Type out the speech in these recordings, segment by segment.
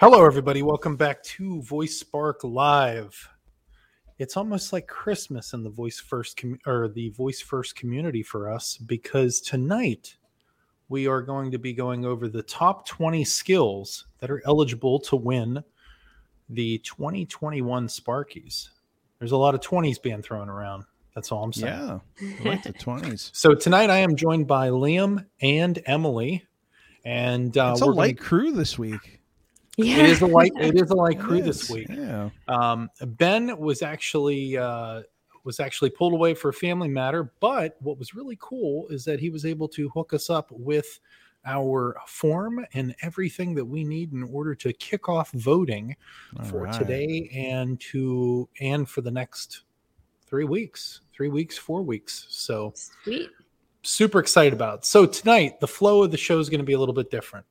Hello, everybody. Welcome back to Voice Spark Live. It's almost like Christmas in the Voice First com- or the Voice First community for us because tonight we are going to be going over the top 20 skills that are eligible to win the 2021 Sparkies. There's a lot of 20s being thrown around. That's all I'm saying. Yeah, I like the twenties. So tonight I am joined by Liam and Emily, and uh, it's a we're gonna- light crew this week. It is a light. It is a light crew this week. Yeah. Um, ben was actually uh, was actually pulled away for a family matter, but what was really cool is that he was able to hook us up with our form and everything that we need in order to kick off voting All for right. today and to and for the next three weeks, three weeks, four weeks. So Sweet. super excited about. So tonight, the flow of the show is going to be a little bit different.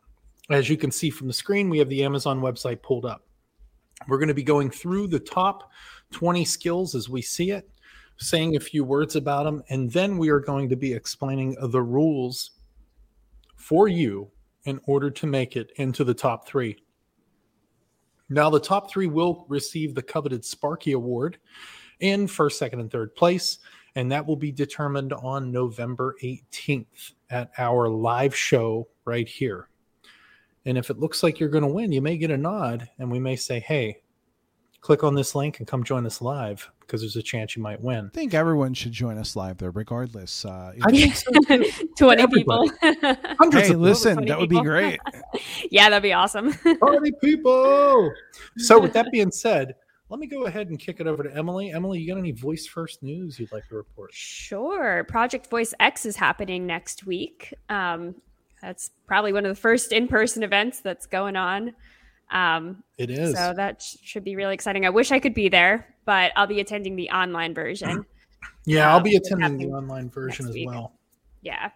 As you can see from the screen, we have the Amazon website pulled up. We're going to be going through the top 20 skills as we see it, saying a few words about them, and then we are going to be explaining the rules for you in order to make it into the top three. Now, the top three will receive the coveted Sparky Award in first, second, and third place and that will be determined on November 18th at our live show right here. And if it looks like you're going to win, you may get a nod, and we may say, "Hey, click on this link and come join us live because there's a chance you might win." I think everyone should join us live there, regardless. Uh, I think so too. 20 people. Hundreds hey, of listen, that would be great. yeah, that'd be awesome. party people. So, with that being said, let me go ahead and kick it over to Emily. Emily, you got any voice first news you'd like to report? Sure. Project Voice X is happening next week. Um, that's probably one of the first in person events that's going on. Um, It is. so that sh- should be really exciting. I wish I could be there, but I'll be attending the online version. yeah, I'll um, be attending the online version as week. well. Yeah.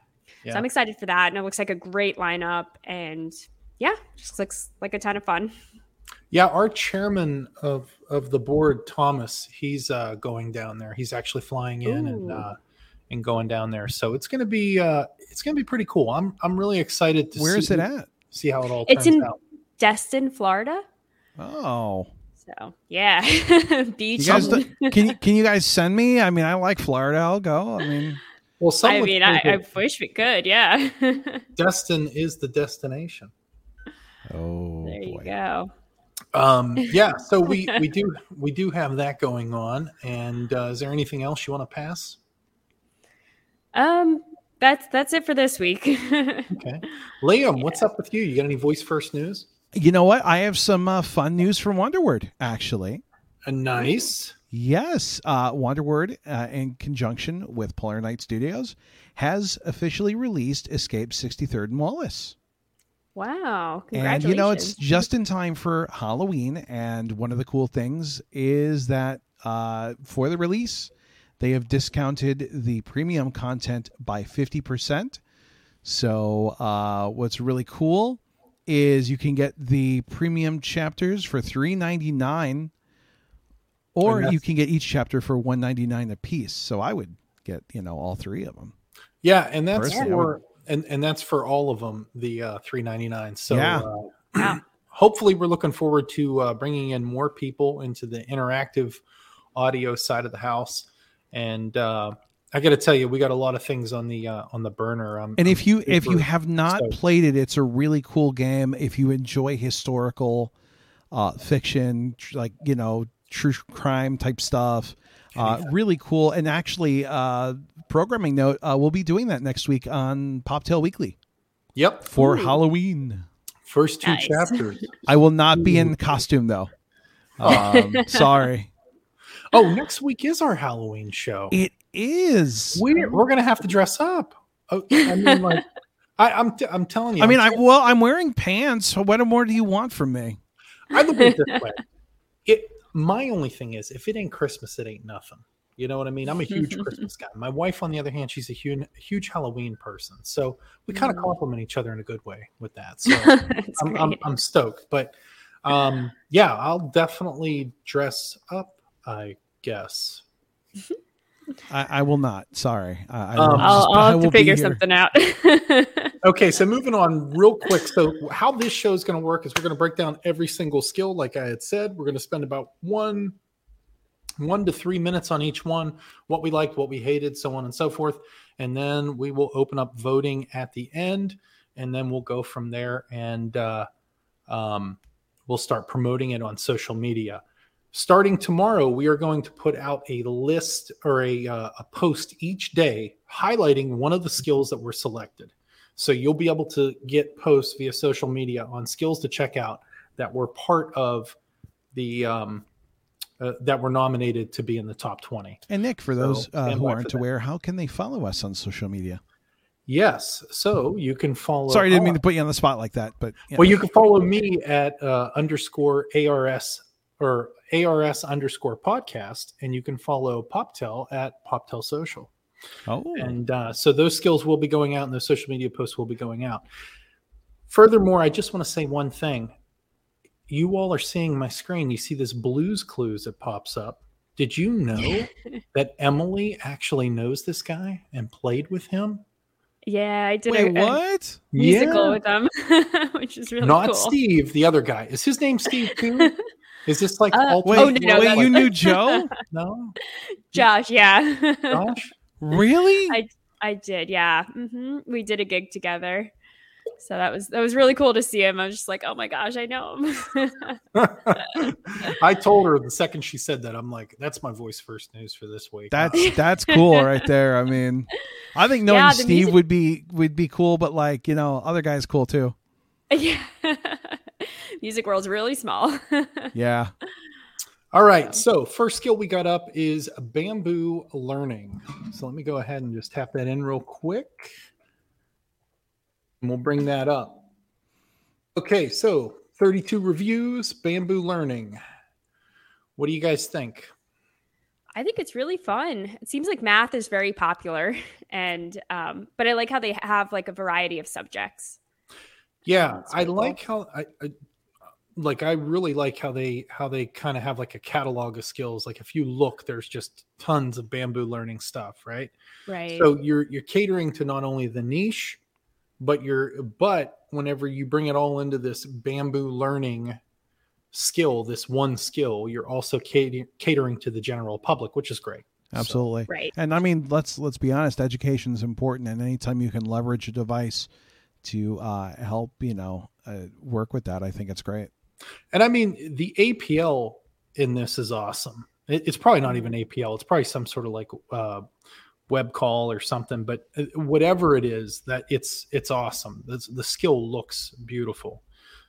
Yeah. So I'm excited for that. And it looks like a great lineup. And yeah, just looks like a ton of fun. Yeah, our chairman of of the board, Thomas, he's uh, going down there. He's actually flying in and uh, and going down there. So it's gonna be uh, it's gonna be pretty cool. I'm I'm really excited to Where see, is it at? see how it all It's turns in- out. Destin, Florida. Oh, So yeah, beach. you guys, do- can you can you guys send me? I mean, I like Florida. I'll go. I mean, Well, I mean, I, I wish we could. Yeah. Destin is the destination. oh there you boy. go. Um, yeah, so we we do we do have that going on. And uh, is there anything else you want to pass? Um, that's that's it for this week. Okay, Liam, what's up with you? You got any voice first news? You know what? I have some uh, fun news from Wonderword. Actually, Uh, nice. yes, uh, Wonderword, uh, in conjunction with Polar Night Studios, has officially released Escape 63rd and Wallace. wow! And you know, it's just in time for Halloween. And one of the cool things is that uh, for the release, they have discounted the premium content by 50%. So, uh, what's really cool is you can get the premium chapters for $3.99 or you can get each chapter for $1.99 a piece. So, I would get, you know, all three of them. Yeah, and that's Personally, for and and that's for all of them. The uh, three ninety nine. So Yeah. uh, hopefully, we're looking forward to uh, bringing in more people into the interactive audio side of the house. And uh, I got to tell you, we got a lot of things on the uh, on the burner. Um, And if you if you have not stoked. played it, it's a really cool game. If you enjoy historical uh, fiction, tr- like you know true crime type stuff, uh, really cool. And actually, uh, programming note, uh, we'll be doing that next week on Poptail Weekly yep, for Ooh. Halloween. first two Nice. chapters. I will not be in costume though. Um, sorry, Oh, next week is our Halloween show. it is. We're we're gonna have to dress up. Oh, I mean, like, I, I'm t- I'm telling you. I mean, I I'm well, I'm wearing pants. So what more do you want from me? I look at it this way. It my only thing is if it ain't Christmas, it ain't nothing. You know what I mean? I'm a huge Christmas guy. My wife, on the other hand, she's a huge, huge Halloween person. So we kind of Mm. complement each other in a good way with that. So I'm, I'm. I'm stoked. But um, yeah, I'll definitely dress up. I guess. I, I will not. Sorry. I, I Um, will I'll, just- I'll I have will to figure something out. okay, so moving on real quick. So, how this show is going to work is we're going to break down every single skill, like I had said. We're going to spend about one, one to three minutes on each one, what we liked, what we hated, so on and so forth, and then we will open up voting at the end, and then we'll go from there, and uh, um, we'll start promoting it on social media. Starting tomorrow, we are going to put out a list or a, uh, a post each day highlighting one of the skills that were selected. So you'll be able to get posts via social media on skills to check out that were part of the um, uh, that were nominated to be in the top 20. And Nick, for those So, uh, who aren't aware, how can they follow us on social media? Yes. So you can follow. Sorry, I didn't mean to put you on the spot like that, but you Well, know. you can follow me at uh, underscore ARS or ARS underscore podcast, and you can follow PopTel at PopTel Social. oh, And uh, so those skills will be going out and those social media posts will be going out. Furthermore, I just want to say one thing. You all are seeing my screen. You see this blues clues that pops up. Did you know that Emily actually knows this guy and played with him? Yeah, I did wait, a, a what? musical Yeah. with them, which is really Not cool. Steve, the other guy. Is his name Steve too? Is this like Uh, ultimate Wait, Oh, no, wait, that you was- knew Joe? no? Josh, yeah. Josh? really? I- I did, yeah. hmm We did a gig together, so that was that was really cool to see him. I was just like, oh my gosh, I know him. I told her the second she said that, I'm like, that's my voice first news for this week. That's that's cool right there. I mean, I think knowing Yeah, Steve music- would be would be cool, but like you know, other guys cool too. yeah. Music world's really small. Yeah. All right. So, first skill we got up is bamboo learning. So, let me go ahead and just tap that in real quick. And we'll bring that up. Okay. So, 32 reviews, bamboo learning. What do you guys think? I think it's really fun. It seems like math is very popular, and um, but I like how they have like a variety of subjects. Yeah, I cool. like how I, I like I really like how they how they kind of have like a catalog of skills. Like if you look, there's just tons of bamboo learning stuff, right? Right. So you're you're catering to not only the niche, but you're but whenever you bring it all into this bamboo learning skill, this one skill, you're also cater- catering to the general public, which is great. So, Absolutely. right. And I mean, let's let's be honest. Education is important, and anytime you can leverage a device to uh, help, you know, uh, work with that, I think it's great. And I mean the APL in this is awesome. It, it's probably not even APL. It's probably some sort of like uh, web call or something. But uh, whatever it is, that it's it's awesome. The, the skill looks beautiful.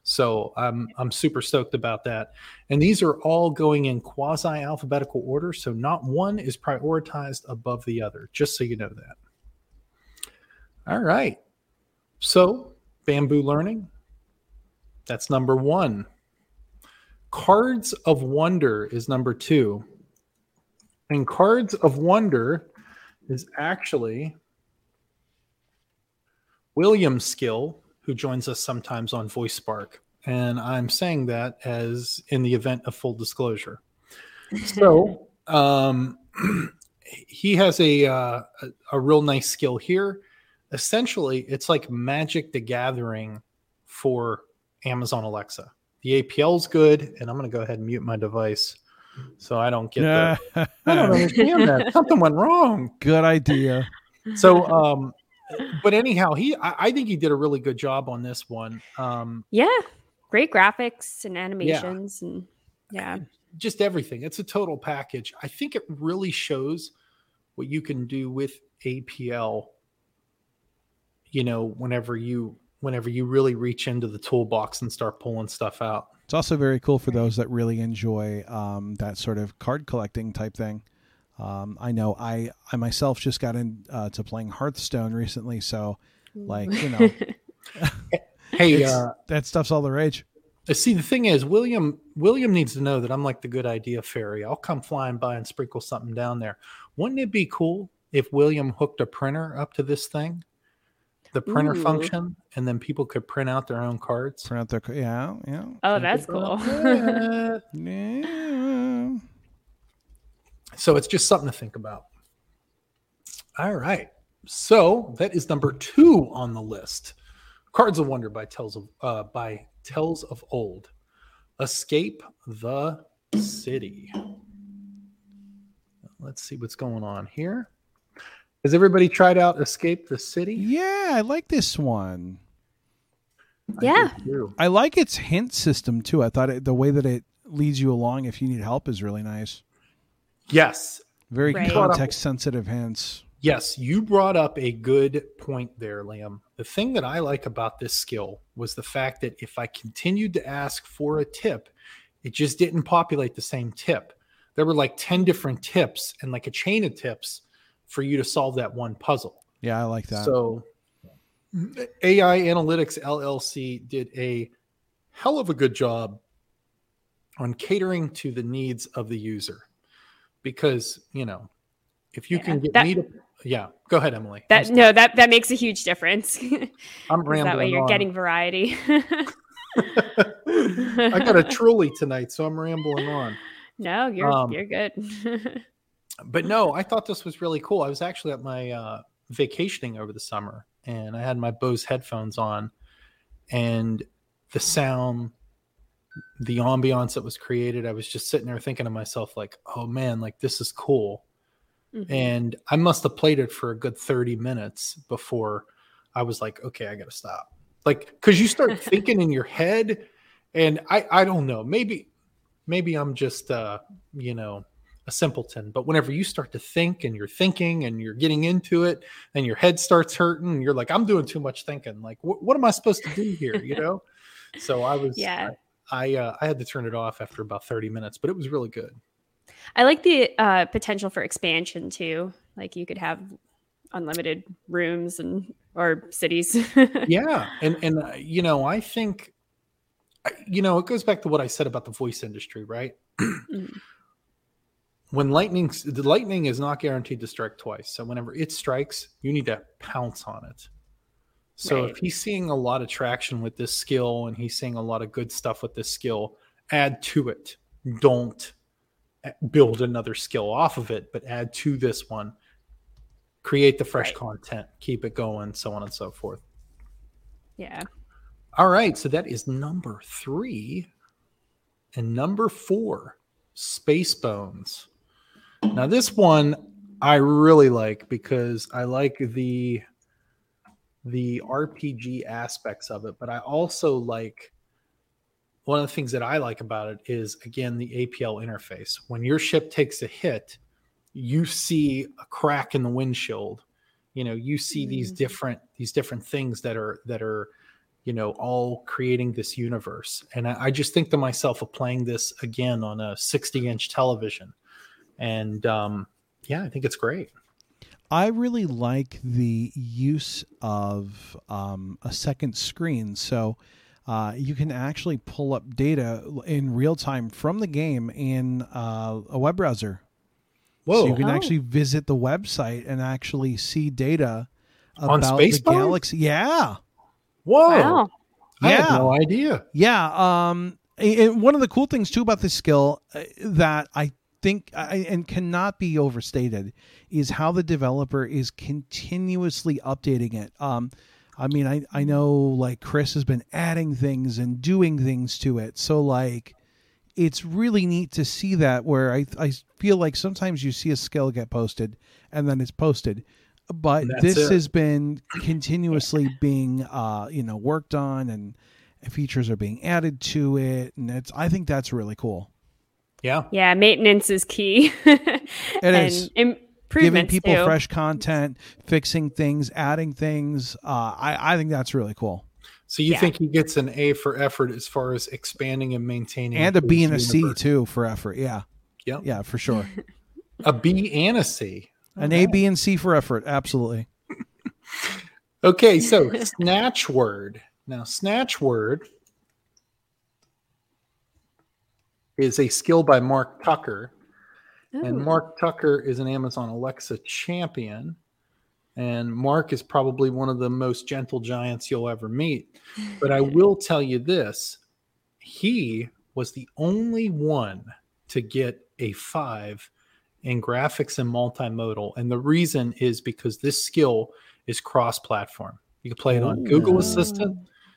So I'm I'm super stoked about that. And these are all going in quasi alphabetical order. So not one is prioritized above the other. Just so you know that. All right. So bamboo learning. That's number one. Cards of Wonder is number two. And Cards of Wonder is actually William Skill, who joins us sometimes on Voice Spark. And I'm saying that as in the event of full disclosure. So um, he has a, uh, a a real nice skill here. Essentially, it's like Magic the Gathering for Amazon Alexa. The APL is good, and I'm going to go ahead and mute my device so I don't get Yeah. the. I don't understand that. Something went wrong. Good idea. So, um, but anyhow, he I, I think he did a really good job on this one. Um, yeah, great graphics and animations, and yeah, just everything. It's a total package. I think it really shows what you can do with APL. You know, whenever you whenever you really reach into the toolbox and start pulling stuff out. It's also very cool for those that really enjoy um, that sort of card collecting type thing. Um, I know I I myself just got into uh, playing Hearthstone recently, so like you know Hey, uh, that stuff's all the rage. Uh, See, the thing is, William William needs to know that I'm like the good idea fairy. I'll come flying by and sprinkle something down there. Wouldn't it be cool if William hooked a printer up to this thing, the printer Ooh. function, and then people could print out their own cards? Print out their yeah yeah oh, Think that's cool. that. yeah. so it's just something to think about. All right. So that is number two on the list. Cards of Wonder by Tells of uh, by Tells of Old. Escape the City. Let's see what's going on here. Has everybody tried out Escape the City? Yeah, I like this one. Yeah. do too. I like its hint system too. I thought it, the way that it leads you along if you need help is really nice. Yes. Very Right. context sensitive hints. Yes, you brought up a good point there, Liam. The thing that I like about this skill was the fact that if I continued to ask for a tip, it just didn't populate the same tip. There were like 10 different tips and like a chain of tips for you to solve that one puzzle. Yeah, I like that. So AI Analytics LLC did a hell of a good job on catering to the needs of the user. Because, you know, if you Yeah, can get that- me to yeah, go ahead, Emily. That no, that that makes a huge difference. I'm rambling. that way you're on. getting variety. I got a truly tonight, so I'm rambling on. no, you're Um, you're good. But no, I thought this was really cool. I was actually at my uh, vacationing over the summer, and I had my Bose headphones on, and the sound, the ambiance that was created. I was just sitting there thinking to myself, like, "Oh man, like this is cool." Mhm. And I must have played it for a good 30 minutes before I was like, okay, I got to stop. Like, because you start thinking in your head, and I, I don't know, maybe, maybe I'm just, uh, you know, a simpleton. But whenever you start to think and you're thinking and you're getting into it, and your head starts hurting, you're like, I'm doing too much thinking. Like, wh- what am I supposed to do here? You know? so I was, Yeah. I, I, uh, I had to turn it off after about 30 minutes, but it was really good. I like the uh, potential for expansion too. Like you could have unlimited rooms and or cities. yeah and and uh, you know i think you know it goes back to what i said about the voice industry right Mhm. When lightning the lightning is not guaranteed to strike twice so whenever it strikes you need to pounce on it so Right. if he's seeing a lot of traction with this skill and he's seeing a lot of good stuff with this skill add to it don't eh, build another skill off of it but add to this one create the fresh Right. content keep it going so on and so forth yeah. all right, so that is number three. And number four, Space Bones. Now, this one I really like because I like the the RPG aspects of it, but I also like one of the things that I like about it is again the APL interface. When your ship takes a hit, you see a crack in the windshield. You know, you see these Mm. different these different things that are that are you know all creating this universe. And I, I just think to myself of playing this again on a 60 inch television, and um, yeah, I think it's great. I really like the use of um, a second screen. So uh, you can actually pull up data in real time from the game in uh, a web browser. Whoa! So you can Oh. actually visit the website and actually see data On about Space the Bones? galaxy. Yeah. Whoa! Wow. I had Yeah. no idea. Yeah. Um, and one of the cool things too about this skill uh, that I think I, and cannot be overstated is how the developer is continuously updating it. Um, I mean, I, I know like Chris has been adding things and doing things to it. So like, it's really neat to see that where I, I feel like sometimes you see a skill get posted and then it's posted, but That's this it. has been continuously being, uh, you know, worked on and features are being added to it. And it's, I think that's really cool. Yeah. Yeah, maintenance is key. it and is. giving people too. fresh content, fixing things, adding things. Uh, I, I think that's really cool. So you Yeah. think he gets an A for effort as far as expanding and maintaining, And a his B and a C too for effort. Yeah. Yep. Yeah, for sure. A B and a C. An A, B, and C for effort. Absolutely. Okay, so snatch word. Now, snatch word is a skill by Mark Tucker. And Mark Tucker is an Amazon Alexa champion. And Mark is probably one of the most gentle giants you'll ever meet. But I will tell you this he was the only one to get a five in graphics and multimodal. And the reason is because this skill is cross platform. You can play it on Google Assistant.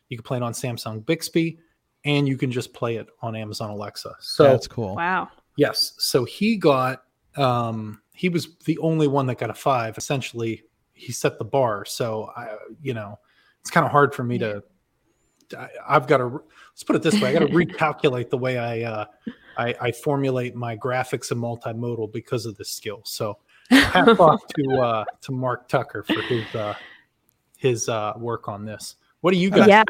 You can play it on Samsung Bixby, and you can just play it on Amazon Alexa. So That's cool. Wow. Yes. So he got um he was the only one that got a 5. Essentially, he set the bar. So I you know, it's kind of hard for me to I, I've got to let's put it this way, I got to recalculate the way I uh I, I formulate my graphics and multimodal because of this skill. So hats off to uh to Mark Tucker for his uh his uh work on this. What do you guys yeah.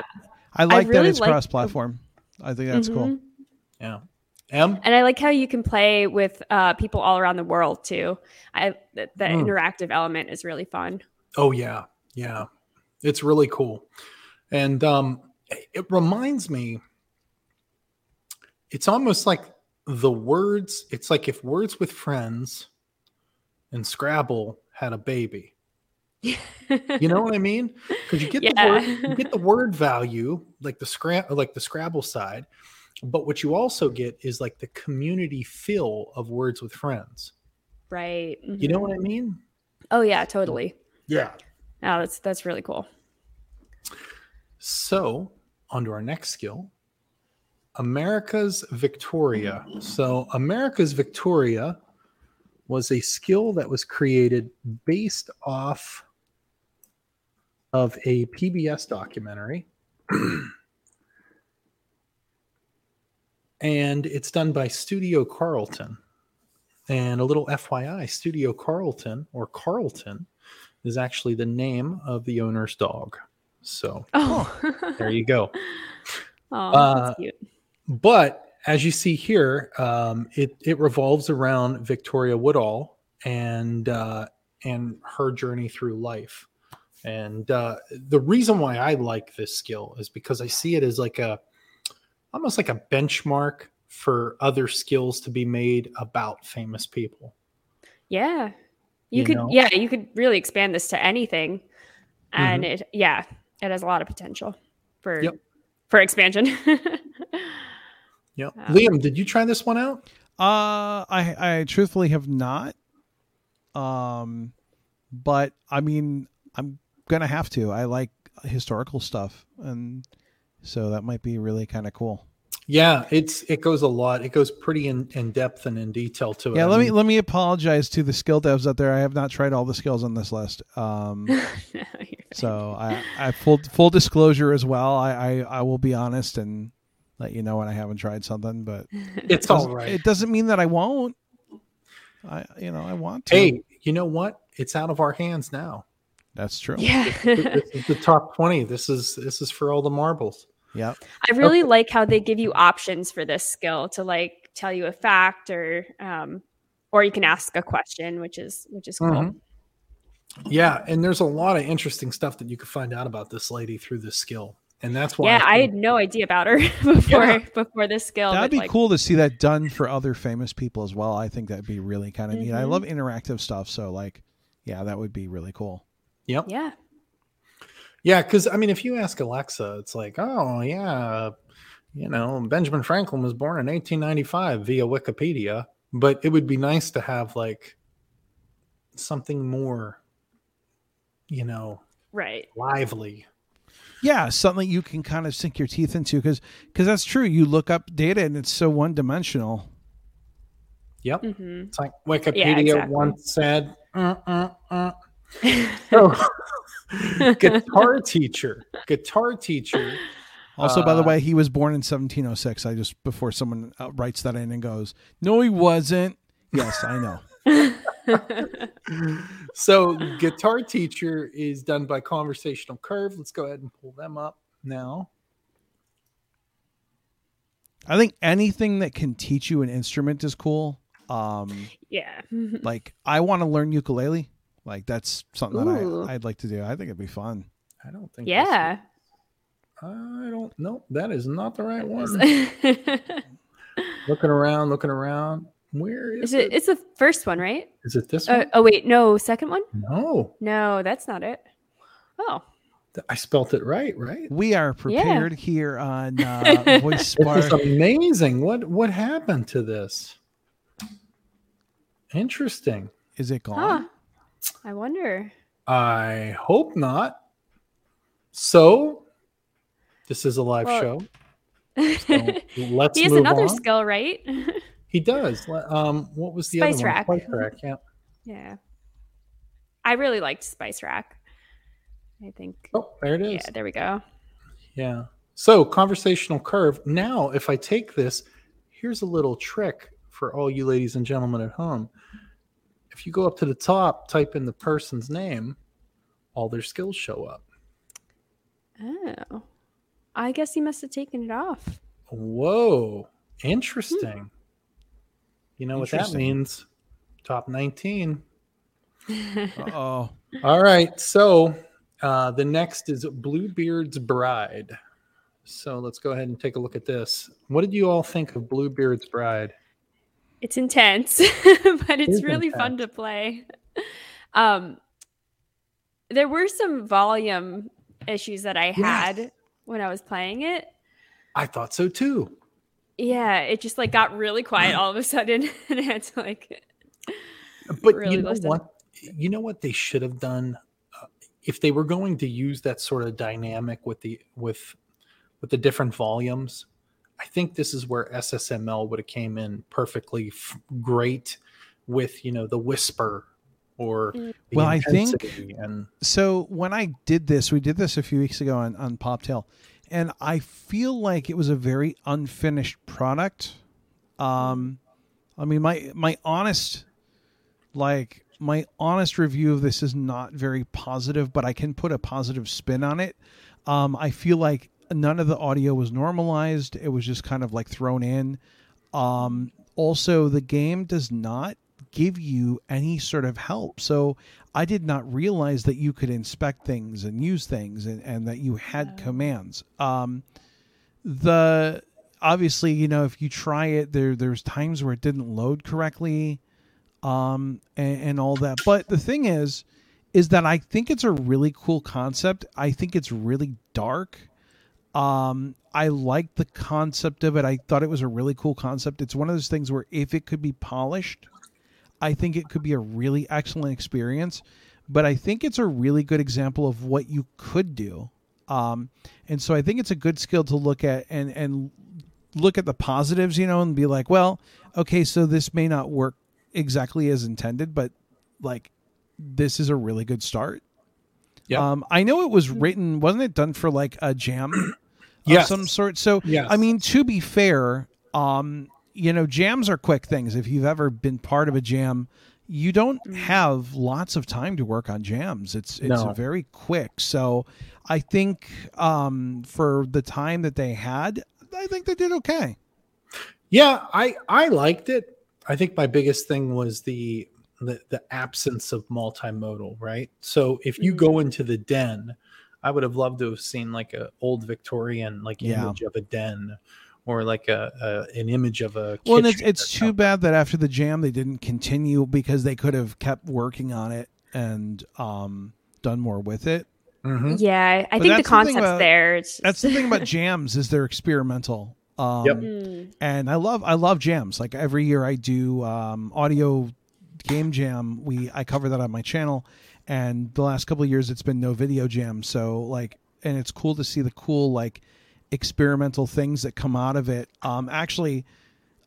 I like that really it's like- cross-platform. I think that's cool. Mhm. yeah. M? And I like how you can play with uh, people all around the world too. I the, the Mm. interactive element is really fun. Oh yeah, yeah, it's really cool, and um, it reminds me. It's almost like the words. It's like if Words with Friends and Scrabble had a baby. You know what I mean? Because you get the word, you get the word value, like the scra- like the Scrabble side, but what you also get is like the community feel of Words with Friends. right. You know Mhm. what I mean? Oh yeah, totally. Yeah. Oh, that's that's really cool. So, on to our next skill America's Victoria. So, America's Victoria was a skill that was created based off of a PBS documentary. and it's done by Studio Carlton. And a little FYI Studio Carlton or Carlton is actually the name of the owner's dog. So, Oh, there you go. oh, Uh. But as you see here, um, it it revolves around Victoria Woodhull and uh, and her journey through life. And uh, the reason why I like this skill is because I see it as like a almost like a benchmark for other skills to be made about famous people. Yeah. You, you could know? yeah, you could really expand this to anything. And Mm-hmm. it yeah, it has a lot of potential for Yep. for expansion. Yeah, Um, Liam, did you try this one out? Uh, I I truthfully have not. Um, but I mean, I'm gonna have to. I like historical stuff, and so that might be really kind of cool. Yeah, it's it goes a lot. It goes pretty in, in depth and in detail to it. Yeah, let me let me apologize to the skill devs out there. I have not tried all the skills on this list. Um, No, so I, I full full disclosure as well. I, I I will be honest and let you know when I haven't tried something, but it's all doesn't- it doesn't mean that I won't. I you know I want to. Hey, you know what? It's out of our hands now. That's true. yeah. this is the top 20 this is this is for all the marbles Yeah. I really like how they give you options for this skill to like tell you a fact or um or you can ask a question, which is which is cool. Mhm. yeah and there's a lot of interesting stuff that you can find out about this lady through this skill and that's why Yeah, I think- had no idea about her before Yeah. before this skill. That'd be like, cool to see that done for other famous people as well. I think that'd be really kind of neat. I Mhm. love interactive stuff, so like, yeah, that would be really cool. Yep Yeah. yeah because i mean if you ask alexa it's like oh yeah you know benjamin franklin was born in 1895 via wikipedia but it would be nice to have like something more you know Right. lively Yeah, something you can kind of sink your teeth into because because that's true. You look up data and it's so one dimensional. yep hmm It's like Wikipedia exactly. once said. "Uh, uh, uh." So, guitar teacher, guitar teacher. Also, by the Uh, way, he was born in 1706. I just before someone uh, writes that in and goes, "No, he wasn't." Yes, I know. So, guitar teacher is done by Conversational Curve. Let's go ahead and pull them up now. I think anything that can teach you an instrument is cool. Um, yeah. like I want to learn ukulele. Like that's something Ooh. that I, I'd like to do. I think it'd be fun. I don't think. Yeah. I don't know. That is not the right one. looking around, looking around. Where is, it it? it's the first one, right? Is it this Uh, one? oh wait, no, second one? No, No, that's not it. Oh. I spelt it right. Right. We are prepared here on uh, Voice This Spark. is amazing. What what happened to this? Interesting. Is it gone? Huh. I wonder. I hope not. So this is a live Well- show. So let's he has another on. skill, right? He does. Um, what was the Spice other rack. one? Spice rack. Yeah. yeah. I really liked Spice Rack. I think. Oh, there it is. Yeah, there we go. Yeah. So conversational curve. Now, if I take this, here's a little trick for all you ladies and gentlemen at home. If you go up to the top, type in the person's name, all their skills show up. Oh. I guess he must have taken it off. Whoa. Interesting. You know what that means? Top 19. Oh, All right. So uh, the next is Bluebeard's Bride. So let's go ahead and take a look at this. What did you all think of Bluebeard's Bride? It's intense, but it's is really fun to play. Um, there were some volume issues that I had when I was playing it. I thought so too. Yeah, it just like got really quiet all of a sudden, and I had to like. But really you know listen. what? You know what they should have done uh, if they were going to use that sort of dynamic with the with with the different volumes. I think this is where SSML would have came in perfectly f- great with you know the whisper or Mm. the Well, I think- and so when I did this, we did this a few weeks ago on on Poptail, and I feel like it was a very unfinished product. Um, I mean, my my honest, like my honest review of this is not very positive, but I can put a positive spin on it. Um, I feel like none of the audio was normalized; it was just kind of like thrown in. Um, also, the game does not give you any sort of help. So I did not realize that you could inspect things and use things and, and that you had commands. Um, the obviously, you know, if you try it, there there's times where it didn't load correctly, um, and, and all that. But the thing is, is that I think it's a really cool concept. I think it's really dark. Um, I like the concept of it. I thought it was a really cool concept. It's one of those things where if it could be polished, I think it could be a really excellent experience. But I think it's a really good example of what you could do. Um, and so I think it's a good skill to look at and and look at the positives, you know, and be like, well, okay, so this may not work exactly as intended, but like this is a really good start. Yep. Um, I know it was written, wasn't it done for like a jam of Yes. some sort? So Yes. I mean, to be fair, um, you know, jams are quick things. If you've ever been part of a jam, you don't have lots of time to work on jams. It's it's No. very quick. So I think um, for the time that they had, I think they did okay. Yeah, I I liked it. I think my biggest thing was the the, the absence of multimodal, right? So if you go into the den, I would have loved to have seen like a old Victorian like Yeah. image of a den or like a, a an image of a Well, and it's, it's too bad that after the jam they didn't continue because they could have kept working on it and um, done more with it. Mhm. Yeah, I But think the that's the thing about- there. It's That's the thing about jams is they're experimental. Um, Yep. Mm. and I love I love jams. Like every year I do um, audio game jam. We I cover that on my channel, and the last couple of years it's been no video jam. So like, and it's cool to see the cool like experimental things that come out of it. Um, actually,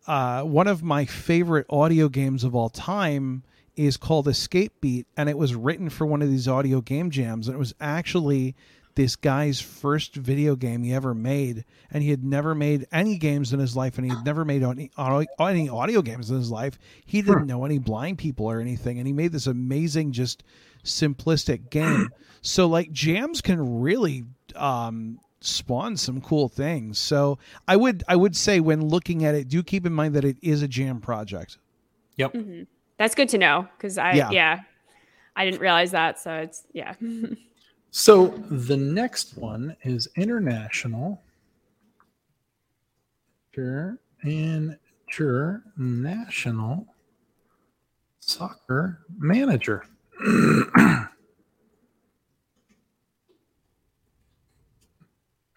uh, one of my favorite audio games of all time is called Escape Beat, and it was written for one of these audio game jams, and it was actually this guy's first video game he ever made, and he had never made any games in his life, and he had never made any audio, any audio games in his life. He didn't know any blind people or anything, and he made this amazing, just simplistic game. So, like, jams can really um, spawn some cool things. So, I would I would say when looking at it, do keep in mind that it is a jam project. Yep. Mhm. That's good to know because I Yeah. yeah. I didn't realize that. So it's yeah. So the next one is international. Sure. and sure national soccer manager. Now,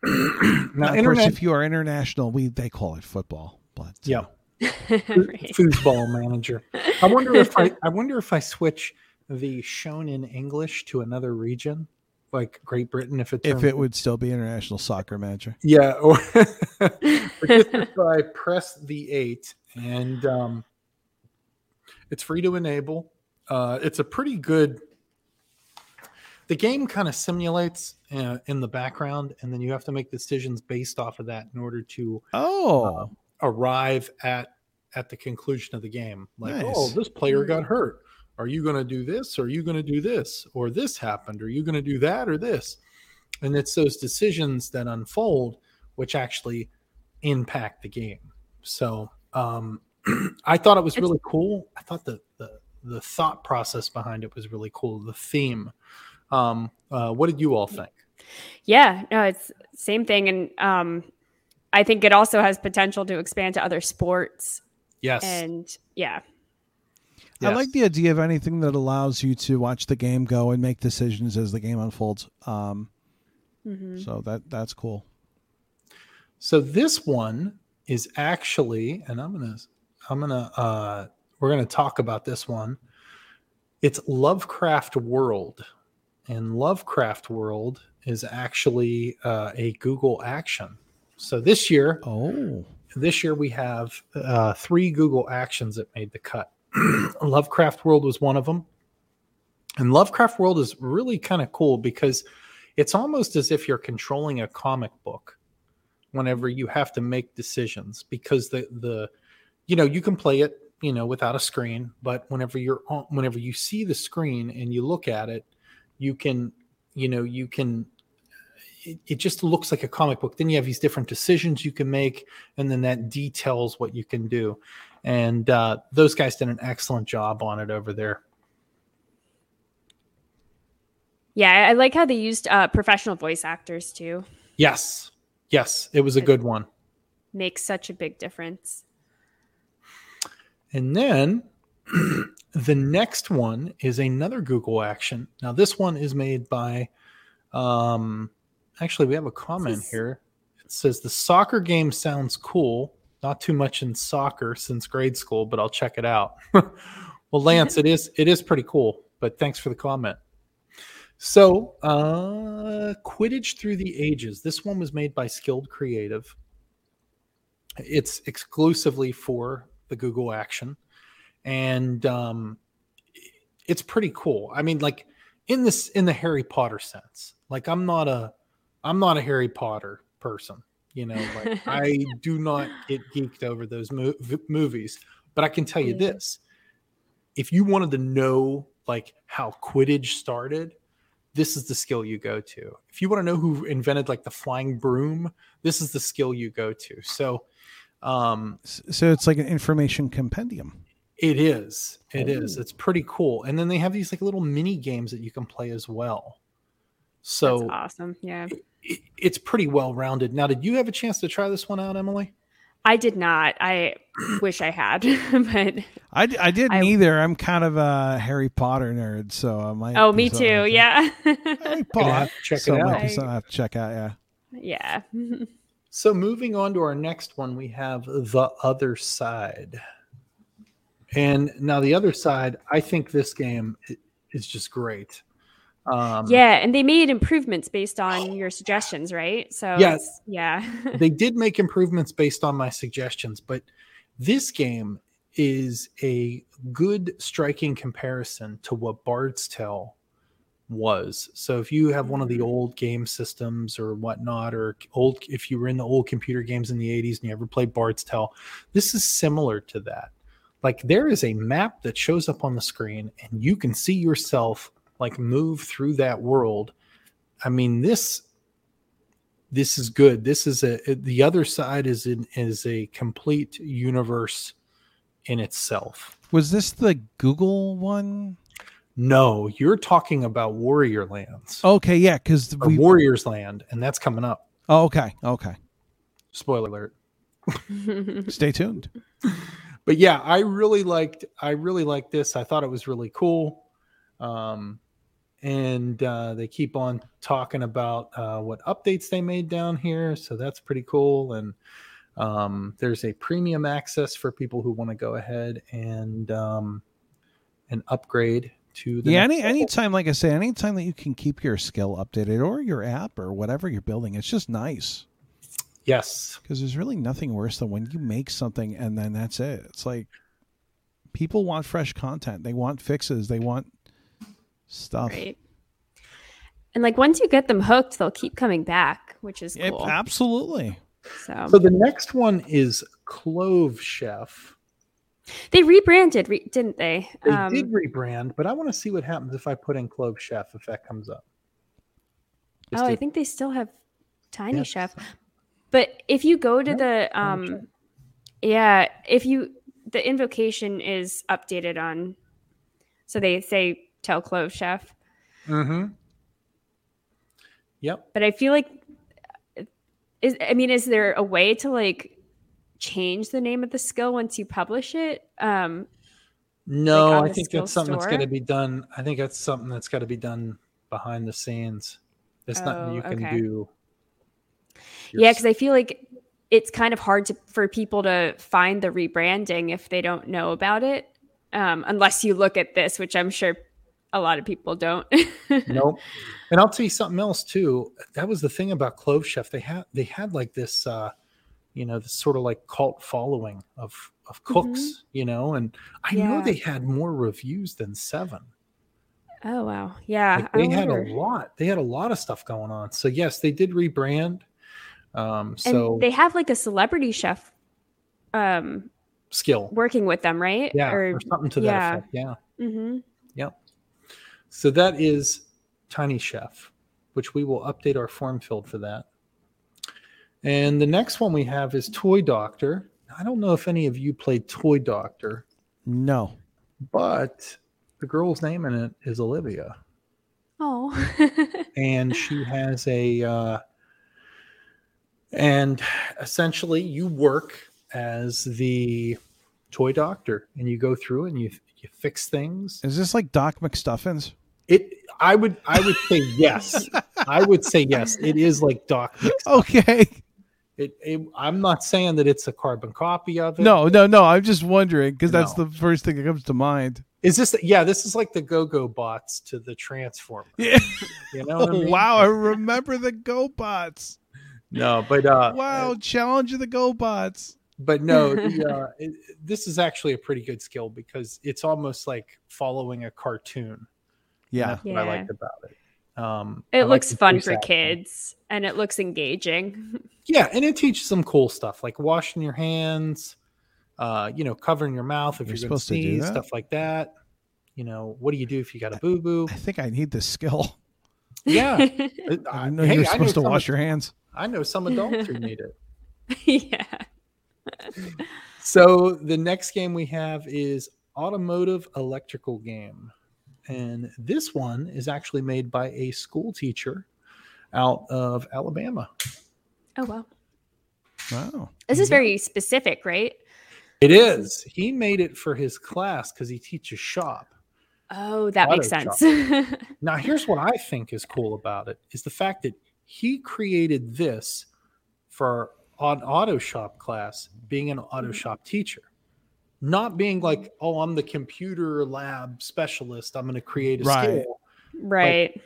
Now, of internet, course, if you are international, we they call it football. But yeah, Right. foosball manager. I wonder if I, I wonder if I switch the shown in English to another region, like Great Britain if it if it would still be international soccer manager. yeah or but if I press the eight and um it's free to enable uh it's a pretty good the game kind of simulates uh, in the background and then you have to make decisions based off of that in order to Oh, arrive at at the conclusion of the game. Like Nice. oh this player got hurt. Are you going to do this? Or are you going to do this? Or this happened. Are you going to do that or this? And it's those decisions that unfold which actually impact the game. So um i thought it was really cool. I thought the the the thought process behind it was really cool the theme um uh what did you all think Yeah, no, it's same thing, and um, I think it also has potential to expand to other sports. yes And yeah, I like the idea of anything that allows you to watch the game go and make decisions as the game unfolds. Um, Mhm. so that that's cool. So this one is actually, and I'm gonna, I'm gonna, uh, we're gonna talk about this one. It's Lovecraft World, and Lovecraft World is actually uh, a Google action. So this year, Oh, this year we have uh, three Google actions that made the cut. Lovecraft World was one of them. And Lovecraft World is really kind of cool because it's almost as if you're controlling a comic book whenever you have to make decisions because the the you know you can play it you know without a screen but whenever you're on whenever you see the screen and you look at it you can you know you can it, it just looks like a comic book. Then you have these different decisions you can make and then that details what you can do. And uh, those guys did an excellent job on it over there. Yeah, I like how they used uh, professional voice actors too. yes. Yes. It was a good one. Makes such a big difference. And then the next one is another Google action. Now, this one is made by, um, actually, we have a comment is- here. It says the soccer game sounds cool. Not too much in soccer since grade school, but I'll check it out. well, Lance, it is it is pretty cool. But thanks for the comment. So, uh, Quidditch Through the Ages. This one was made by Skilled Creative. It's exclusively for the Google Action, and um, it's pretty cool. I mean, like in this in the Harry Potter sense. Like I'm not a I'm not a Harry Potter person. You know, like I do not get geeked over those mo- movies. But I can tell you this: if you wanted to know like how Quidditch started, this is the skill you go to. If you want to know who invented like the flying broom, this is the skill you go to. So um so it's like an information compendium. it is. It is. Oh. It's pretty cool. And then they have these like little mini games that you can play as well. That's So awesome. Yeah, it, it's pretty well rounded. Now, did you have a chance to try this one out, Emily? I did not. I wish I had, but I, I didn't I- either. I'm kind of a Harry Potter nerd, so I might. oh, me too. Yeah. Harry Potter. check so it out. be I have to check out. Yeah. yeah. So moving on to our next one, we have the other side. And now the other side, I think this game is just great. Um, yeah, and they made improvements based on your suggestions, right? So yes, yeah, they did make improvements based on my suggestions, but this game is a good striking comparison to what Bard's Tale was. So if you have one of the mm-hmm. old game systems or whatnot, or old if you were in the old computer games in the 80s and you ever played Bard's Tale, this is similar to that. Like there is a map that shows up on the screen and you can see yourself like move through that world. I mean, this this is good. This is a the other side is in is a complete universe in itself. Was this the Google one? No, you're talking about Warrior Lands Okay, yeah, because we. Warriors Land, and that's coming up. Oh, okay, okay. Spoiler alert. Stay tuned. But yeah, I really liked I really liked this. I thought it was really cool. Um and uh, they keep on talking about uh, what updates they made down here, so that's pretty cool. And um, there's a premium access for people who want to go ahead and um, and upgrade to the yeah, any level. anytime, like I say, anytime that you can keep your skill updated or your app or whatever you're building, it's just nice. Yes. Because there's really nothing worse than when you make something and then that's it. It's like people want fresh content. They want fixes. They want stuff. Right. And like once you get them hooked, they'll keep coming back, which is It- cool. absolutely. so So the next one is Clove Chef. They rebranded, re- didn't they? They Um, did rebrand, but I want to see what happens if I put in Clove Chef if that comes up. Just oh, I think they still have Tiny Yeah. Chef. But if you go to the um yeah, if you the invocation is updated on so they say tell Clove Chef. Mm-hmm. Yep. But I feel like is I mean, is there a way to like change the name of the skill once you publish it? Um No, on I think that's something that's store? got to be done. I think that's something that's got to be done behind the scenes. It's nothing Oh, you can okay. do. Yeah, because I feel like it's kind of hard to for people to find the rebranding if they don't know about it, um, unless you look at this, which I'm sure a lot of people don't. nope. And I'll tell you something else too. That was the thing about Clove Chef. They had they had like this, uh, you know, this sort of like cult following of of cooks, you know. And I know Mm-hmm. They had more reviews than seven. oh wow, yeah, Like, they had a lot. They had a lot of stuff going on. So yes, they did rebrand. Um, and so they have like a celebrity chef, um, skill, working with them, right? yeah, or, something to that yeah. effect. Yeah. hmm So that is Tiny Chef, which we will update our form field for that. And the next one we have is Toy Doctor. I don't know if any of you played Toy Doctor, No. but the girl's name in it is Olivia, Oh, and she has a. Uh, and essentially, you work as the toy doctor, and you go through and you you fix things. Is this like Doc McStuffins? It. I would. I would say yes. I would say yes. It is like Doc. Mix. Okay. It, it, I'm not saying that it's a carbon copy of it. No, no, no. I'm just wondering because that's No. the first thing that comes to mind. Is this? Yeah, this is like the Go-Go bots to the Transformer. Yeah. You know? What I mean? wow. I remember the GoBots. No, but uh, Wow. Challenge of the GoBots. but no, the, uh, it, this is actually a pretty good skill because it's almost like following a cartoon. Yeah. That's what I Yeah. liked about it. Um, it like looks the fun for acting. kids, and it looks engaging. Yeah, and it teaches some cool stuff like washing your hands, uh, you know, covering your mouth if You're you're, going to supposed to do sneeze, that? stuff like that. You know, what do you do if you got a boo boo? I think I need this skill. Yeah, I know hey, you're I supposed to some- wash your hands. I know some adults who need it. yeah. So the next game we have is automotive electrical game, and this one is actually made by a school teacher out of Alabama. Oh wow. Wow. This is very specific, right? It is. He made it for his class because he teaches shop. Oh, that makes sense. Now, here's what I think is cool about it is the fact that he created this for an auto shop class, being an auto mm-hmm. shop teacher, not being mm-hmm. like, oh, I'm the computer lab specialist. I'm going to create a Right. skill. right.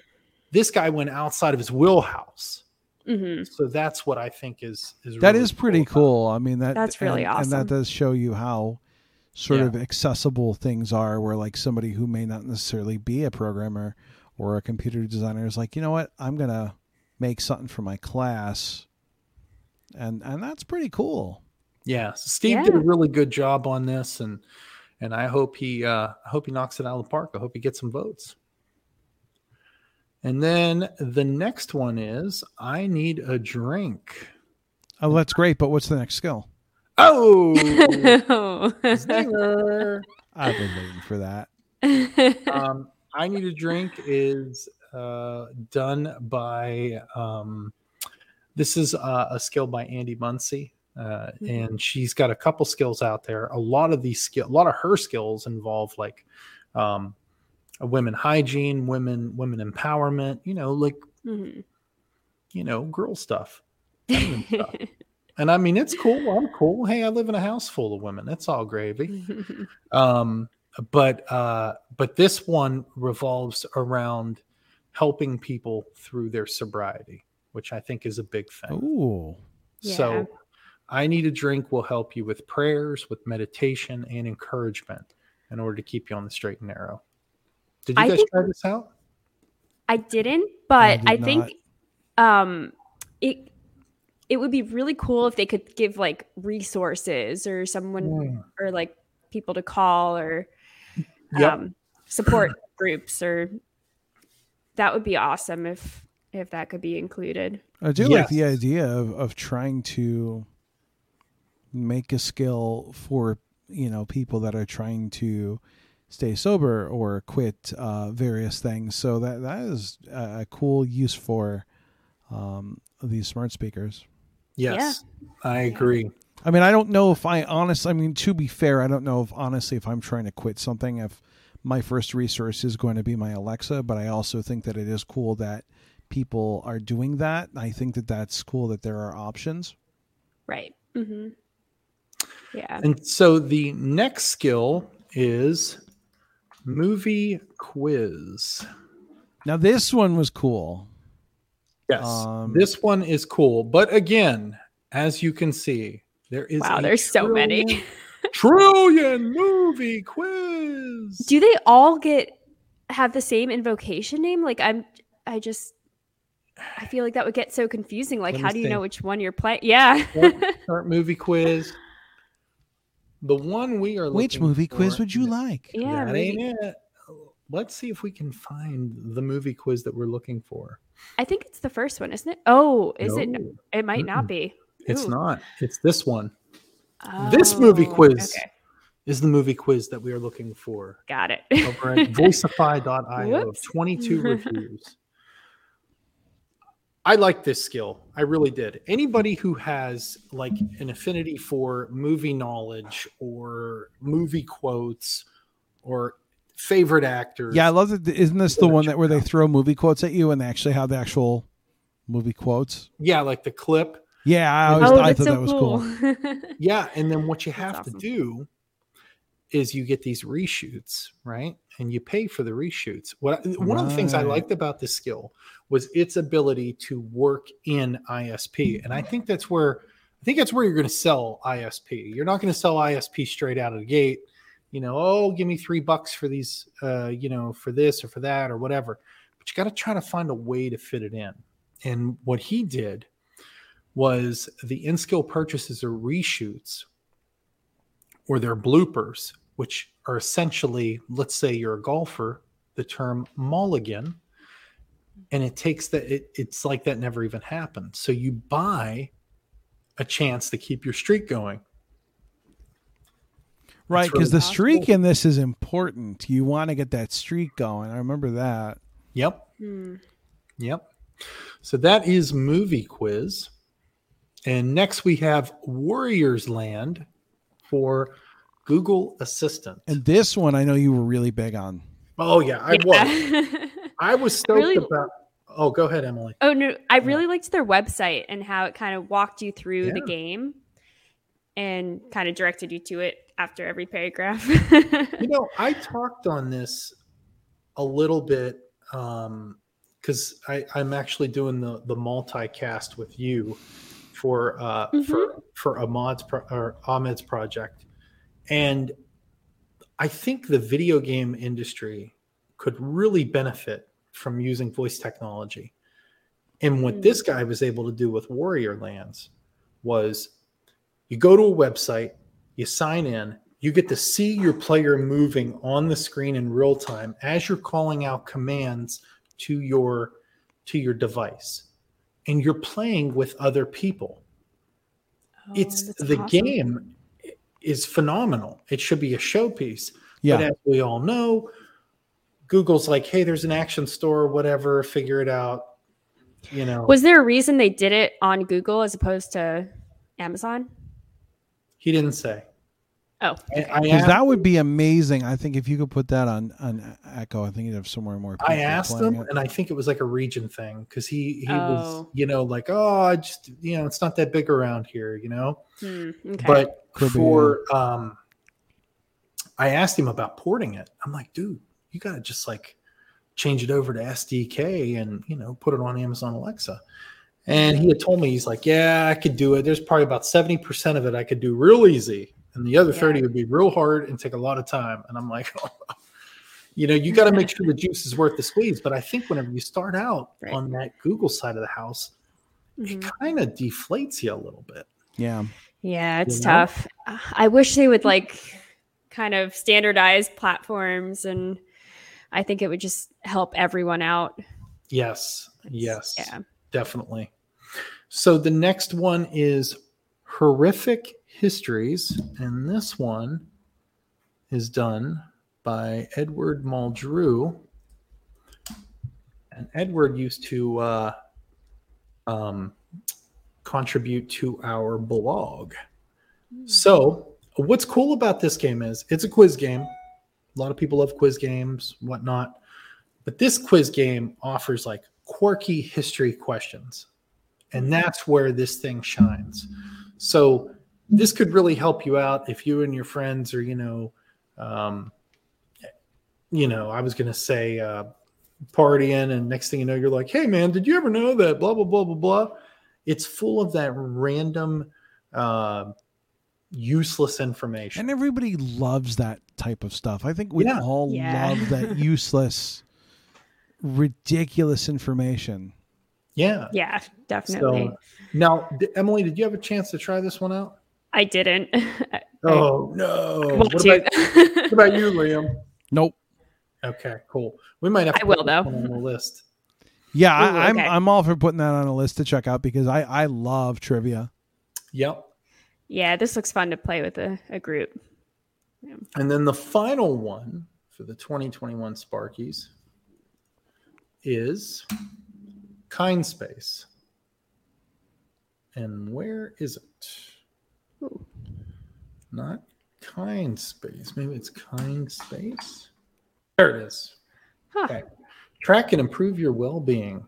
This guy went outside of his wheelhouse. Hmm So that's what I think is is That really is pretty about it. cool. I mean that That's really and, And that does show you how sort Yeah. of accessible things are where like somebody who may not necessarily be a programmer or a computer designer is like, you know what, I'm gonna make something for my class. And and that's pretty cool. Yeah, so Steve did a really good job on this, and and I hope he uh, I hope he knocks it out of the park. I hope he gets some votes. And then the next one is I need a drink. Oh, that's great, but what's the next skill? Oh, zinger. I've been waiting for that. um, I need a drink is uh, done by um, this is uh, a skill by Andy Muncie. Uh, Mhm. and she's got a couple skills out there. A lot of these skill, a lot of her skills involve like um, women hygiene, women women empowerment. You know, like Mhm. you know, girl stuff. stuff. And I mean, it's cool. I'm cool. Hey, I live in a house full of women. It's all gravy. Um, but uh, but this one revolves around helping people through their sobriety, which I think is a big thing. Ooh. Yeah. So, I need a drink will help you with prayers, with meditation, and encouragement in order to keep you on the straight and narrow. Did you I guys think- try this out? I didn't, but did I, think um it it would be really cool if they could give like resources or someone Mm. or like people to call or Yep. um support groups or that would be awesome if if that could be included. I do like the idea of, of trying to make a skill for you know people that are trying to stay sober or quit uh, various things. So that that is a, a cool use for um, these smart speakers. Yes, I agree. I mean, I don't know if I honestly. I mean, to be fair, I don't know if honestly if I'm trying to quit something if my first resource is going to be my Alexa. But I also think that it is cool that people are doing that. I think that that's cool that there are options. Right. Mm-hmm. Yeah. And so the next skill is movie quiz. Now this one was cool. Yes, Um, this one is cool. But again, as you can see, there is Wow, a there's so many. trillion- trillion movie quiz. Do they all get have the same invocation name? Like I'm I just I feel like that would get so confusing. Like how do you know which one you're playing? Yeah. Start, start movie quiz. The one we are Which looking movie quiz would you like? yeah. that ain't it. Let's see if we can find the movie quiz that we're looking for. I think it's the first one, isn't it? Oh, is it? No, It might not Mm-mm. be. It's Ooh. not. It's this one. This oh, movie Oh, quiz. Okay, Is the movie quiz that we are looking for got it. over at voiceify.io of 22 reviews. I like this skill. I really did. Anybody who has like an affinity for movie knowledge or movie quotes or favorite actors. Yeah, I love that. Isn't this the one that where it they throw movie quotes at you and they actually have the actual movie quotes? Yeah, like the clip. Yeah, I always oh, I thought so that was cool. cool. Yeah, and then what you have awesome. to do is you get these reshoots, right? And you pay for the reshoots. What I- one of the things I liked about this skill was its ability to work in ISP, and I think that's where I think that's where you're going to sell ISP. You're not going to sell ISP straight out of the gate. You know, oh, give me three bucks for these, uh, you know, for this or for that or whatever. But you got to try to find a way to fit it in. And what he did was the in-skill purchases or reshoots or their bloopers, which are essentially, let's say you're a golfer, the term mulligan, and it takes that it, it's like that never even happened. So you buy a chance to keep your streak going. Right, because really the streak possible. in this is important. You want to get that streak going. I remember that. Yep. Hmm. Yep. So that is movie quiz. And next we have Warriors Land for Google Assistant. And this one, I know you were really big on. oh yeah, I was. I was stoked Really- about. Oh, go ahead, Emily. oh no, I really liked their website and how it kind of walked you through the game and kind of directed you to it after every paragraph. You know, I talked on this a little bit because I I'm actually doing the the multicast with you for uh for for Ahmad's pro, or Ahmed's project, and I think the video game industry could really benefit from using voice technology. And what Mm. this guy was able to do with Warrior Lands was you go to a website, you sign in, you get to see your player moving on the screen in real time as you're calling out commands to your to your device. And you're playing with other people. it's Oh, that's the awesome. game is phenomenal. It should be a showpiece. Yeah. But as we all know, Google's like, hey, there's an action store, whatever, figure it out. You know, Was there a reason they did it on Google as opposed to Amazon? he didn't say. Oh, I, I Because that would be amazing. I think if you could put that on on Echo, I think you'd have somewhere more. I asked playing him, it. and I think it was like a region thing because he he was, Oh. you know, like, oh, I just, you know, it's not that big around here, you know. hmm, okay. But Could be, for um, I asked him about porting it. I'm like, dude, you got to just like change it over to SDK and you know put it on Amazon Alexa. And he had told me he's like, yeah, I could do it. There's probably about seventy percent of it I could do real easy, and the other Yeah. thirty would be real hard and take a lot of time. And I'm like, you know, you got to make sure the juice is worth the squeeze. But I think whenever you start out Right. on that Google side of the house, it Mhm. kind of deflates you a little bit. Yeah. Yeah, it's know? tough. I wish they would like kind of standardize platforms and I think it would just help everyone out. Yes, It's- yes, Yeah. definitely. So the next one is horrific histories, and this one is done by Edward Muldrew. And Edward used to uh, um, contribute to our blog. So, what's cool about this game is it's a quiz game. A lot of people love quiz games, whatnot. But this quiz game offers like quirky history questions. And that's where this thing shines. So, this could really help you out if you and your friends are, you know, um, you know, I was going to say uh, partying, and next thing you know, you're like, hey, man, did you ever know that blah, blah, blah, blah, blah? It's full of that random, uh, useless information. And everybody loves that type of stuff. I think we Yeah. all Yeah. love that useless, ridiculous information. yeah. Yeah, definitely. So now, Emily, did you have a chance to try this one out? I didn't. Oh no! What about, what about you, Liam? Nope. Okay, cool. We might have. I to will, put this though. one on the list. Yeah, Ooh, I, I'm okay. I'm all for putting that on a list to check out because I I love trivia. Yep. yeah, this looks fun to play with a, a group. And then the final one for the 2021 Sparkies is Kind Space. And where is it? Ooh. Not Kind Space. Maybe it's Kind Space. There it is. Huh. Okay. Track and improve your well being.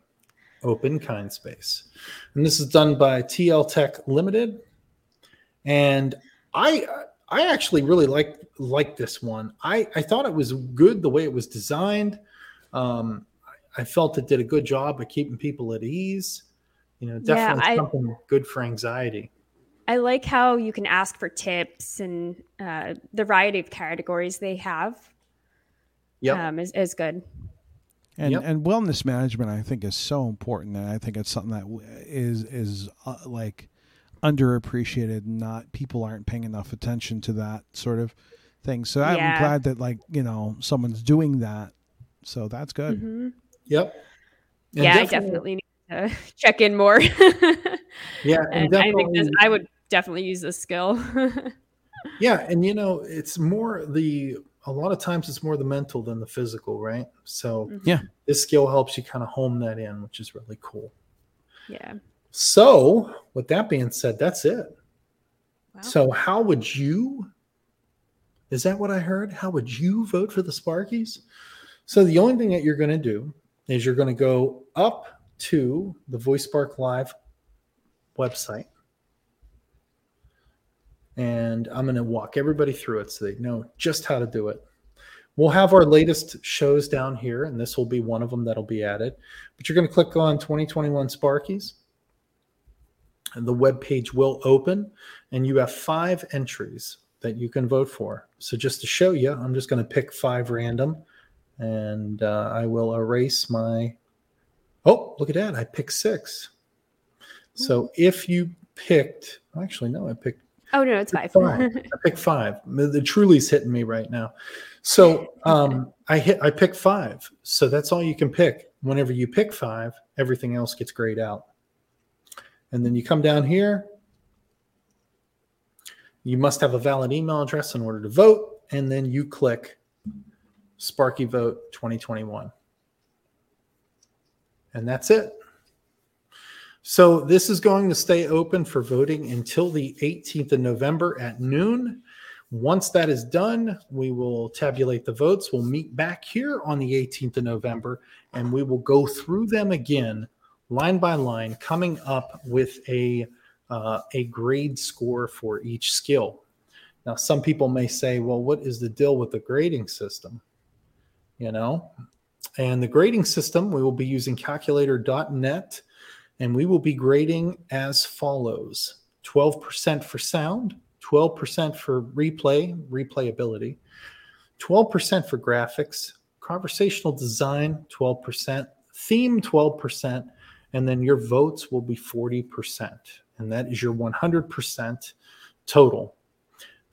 Open Kind Space. And this is done by TL Tech Limited. And I I actually really like like this one. I, I thought it was good the way it was designed. Um, I, felt it did a good job of keeping people at ease. You know, Yeah, definitely I- something good for anxiety. I like how you can ask for tips and uh, the variety of categories they have Yep. um, is, is good. And Yep. and wellness management I think is so important and I think it's something that is is is uh, like underappreciated not people aren't paying enough attention to that sort of thing. So I'm Yeah. glad that like, you know, someone's doing that. So that's good. Mhm. Yep. And Yeah, I definitely need to check in more. Yeah, and and I think this, I would definitely use this skill. Yeah, and you know, it's more the a lot of times it's more the mental than the physical, right? So Mhm. Yeah. this skill helps you kind of home that in, which is really cool. yeah. So, with that being said, that's it. Wow. So, how would you? Is that what I heard? How would you vote for the Sparkies? So, the only thing that you're going to do is you're going to go up to the Voice Spark Live website, and I'm going to walk everybody through it so they know just how to do it. We'll have our latest shows down here, and this will be one of them that'll be added. But you're going to click on 2021 Sparkies and the web page will open and you have five entries that you can vote for so just to show you i'm just going to pick five random and uh, i will erase my oh look at that i picked six so if you picked actually no i picked Oh no, it's five. Five. I picked five. The Truly's hitting me right now. So um, I hit. I pick five. So that's all you can pick. Whenever you pick five, everything else gets grayed out. And then you come down here. You must have a valid email address in order to vote, and then you click Sparky Vote 2021, and that's it. So this is going to stay open for voting until the 18th of November at noon. Once that is done, we will tabulate the votes. We'll meet back here on the 18th of November and we will go through them again line by line, coming up with a uh, a grade score for each skill. Now, some people may say, well, what is the deal with the grading system? You know, and the grading system, we will be using calculator.net and we will be grading as follows 12% for sound, 12% for replay, replayability, 12% for graphics, conversational design, 12%, theme, 12%, and then your votes will be 40%. And that is your 100% total.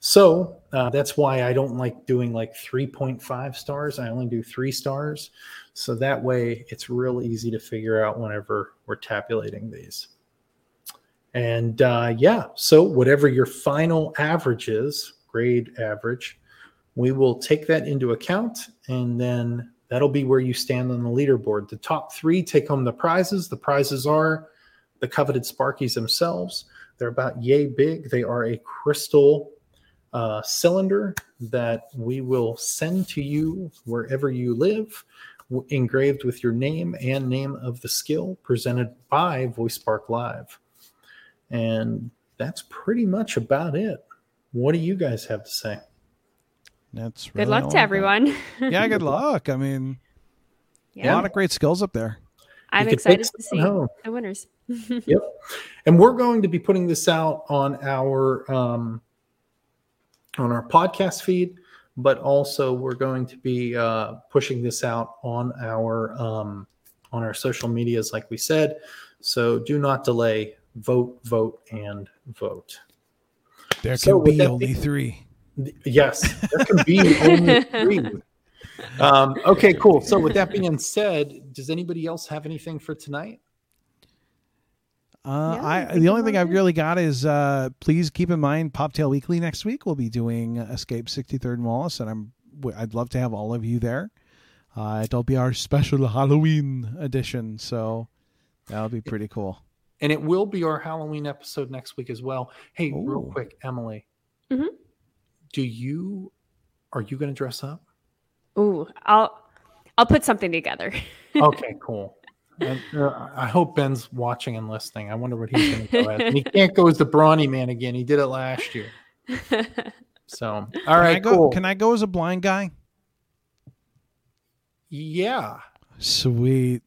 So uh, that's why I don't like doing like 3.5 stars. I only do three stars. So that way it's real easy to figure out whenever we're tabulating these. And uh, yeah, so whatever your final average is, grade average, we will take that into account and then that'll be where you stand on the leaderboard. The top three take home the prizes. The prizes are the coveted Sparkies themselves. They're about yay big. They are a crystal uh, cylinder that we will send to you wherever you live, engraved with your name and name of the skill, presented by VoiceSpark Live. And that's pretty much about it. What do you guys have to say? That's really good luck to everyone. yeah, good luck. I mean, yeah. a lot of great skills up there. I'm excited to see the winners. yep. And we're going to be putting this out on our um, on our podcast feed, but also we're going to be uh, pushing this out on our um, on our social medias, like we said. So do not delay. Vote, vote, and vote. There can so be only be, three. Yes, there can be only three. Um, okay, cool. So with that being said, does anybody else have anything for tonight? Uh, yeah, I the only thing I've really got is uh, please keep in mind Poptail Weekly next week. We'll be doing Escape 63rd and Wallace, and I'm I'd love to have all of you there. Uh, it'll be our special Halloween edition, so that'll be pretty cool. And it will be our Halloween episode next week as well. Hey, Ooh. real quick, Emily, mm-hmm. do you are you going to dress up? Ooh, I'll I'll put something together. okay, cool. And, uh, I hope Ben's watching and listening. I wonder what he's going to go as. And he can't go as the brawny man again. He did it last year. So, all right, can I go, cool. Can I go as a blind guy? Yeah. Sweet.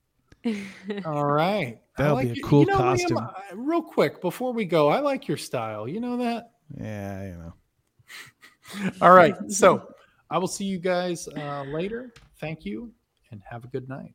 All right. That'll like be a cool you know, costume. Liam, real quick before we go, I like your style. You know that? Yeah, you know. All right. So I will see you guys uh, later. Thank you and have a good night.